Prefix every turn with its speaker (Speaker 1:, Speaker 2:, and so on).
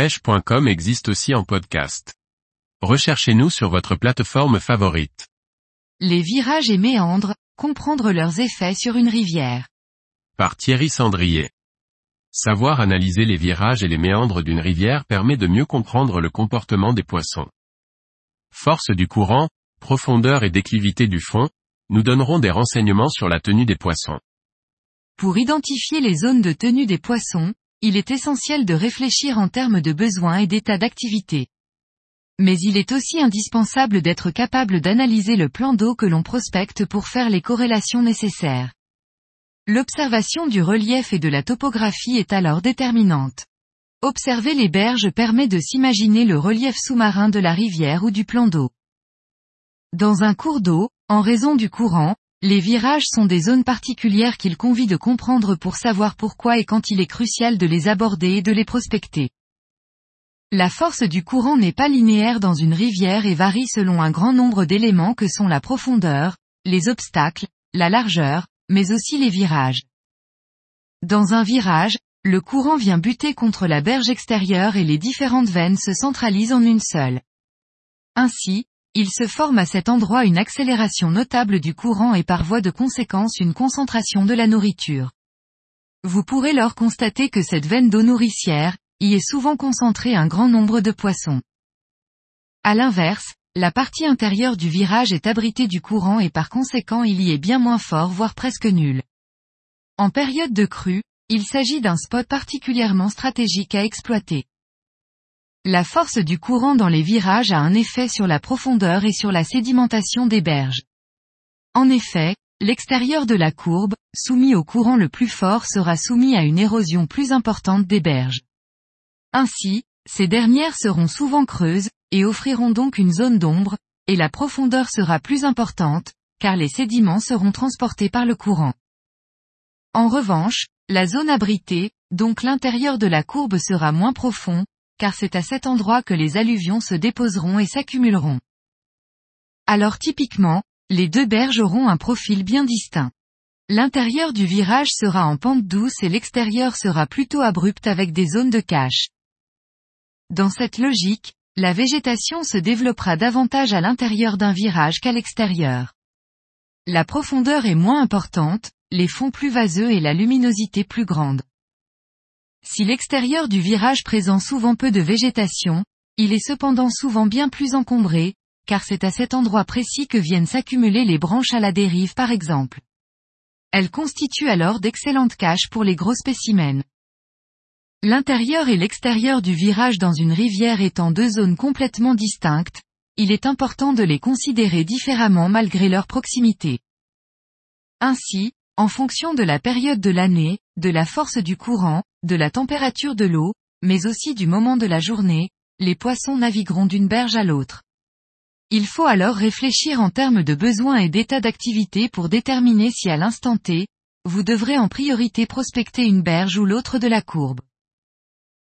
Speaker 1: pêche.com existe aussi en podcast. Recherchez-nous sur votre plateforme favorite.
Speaker 2: Les virages et méandres, comprendre leurs effets sur une rivière.
Speaker 1: Par Thierry Sandrier. Savoir analyser les virages et les méandres d'une rivière permet de mieux comprendre le comportement des poissons. Force du courant, profondeur et déclivité du fond, nous donnerons des renseignements sur la tenue des poissons.
Speaker 2: Pour identifier les zones de tenue des poissons, il est essentiel de réfléchir en termes de besoins et d'état d'activité. Mais il est aussi indispensable d'être capable d'analyser le plan d'eau que l'on prospecte pour faire les corrélations nécessaires. L'observation du relief et de la topographie est alors déterminante. Observer les berges permet de s'imaginer le relief sous-marin de la rivière ou du plan d'eau. Dans un cours d'eau, en raison du courant, les virages sont des zones particulières qu'il convie de comprendre pour savoir pourquoi et quand il est crucial de les aborder et de les prospecter. La force du courant n'est pas linéaire dans une rivière et varie selon un grand nombre d'éléments que sont la profondeur, les obstacles, la largeur, mais aussi les virages. Dans un virage, le courant vient buter contre la berge extérieure et les différentes veines se centralisent en une seule. Ainsi, il se forme à cet endroit une accélération notable du courant et par voie de conséquence une concentration de la nourriture. Vous pourrez alors constater que cette veine d'eau nourricière, y est souvent concentré un grand nombre de poissons. À l'inverse, la partie intérieure du virage est abritée du courant et par conséquent il y est bien moins fort voire presque nul. En période de crue, il s'agit d'un spot particulièrement stratégique à exploiter. La force du courant dans les virages a un effet sur la profondeur et sur la sédimentation des berges. En effet, l'extérieur de la courbe, soumis au courant le plus fort sera soumis à une érosion plus importante des berges. Ainsi, ces dernières seront souvent creuses, et offriront donc une zone d'ombre, et la profondeur sera plus importante, car les sédiments seront transportés par le courant. En revanche, la zone abritée, donc l'intérieur de la courbe sera moins profond, car c'est à cet endroit que les alluvions se déposeront et s'accumuleront. Alors typiquement, les deux berges auront un profil bien distinct. L'intérieur du virage sera en pente douce et l'extérieur sera plutôt abrupt avec des zones de cache. Dans cette logique, la végétation se développera davantage à l'intérieur d'un virage qu'à l'extérieur. La profondeur est moins importante, les fonds plus vaseux et la luminosité plus grande. Si l'extérieur du virage présente souvent peu de végétation, il est cependant souvent bien plus encombré, car c'est à cet endroit précis que viennent s'accumuler les branches à la dérive par exemple. Elles constituent alors d'excellentes caches pour les gros spécimens. L'intérieur et l'extérieur du virage dans une rivière étant deux zones complètement distinctes, il est important de les considérer différemment malgré leur proximité. Ainsi, en fonction de la période de l'année, de la force du courant, de la température de l'eau, mais aussi du moment de la journée, les poissons navigueront d'une berge à l'autre. Il faut alors réfléchir en termes de besoins et d'état d'activité pour déterminer si à l'instant T, vous devrez en priorité prospecter une berge ou l'autre de la courbe.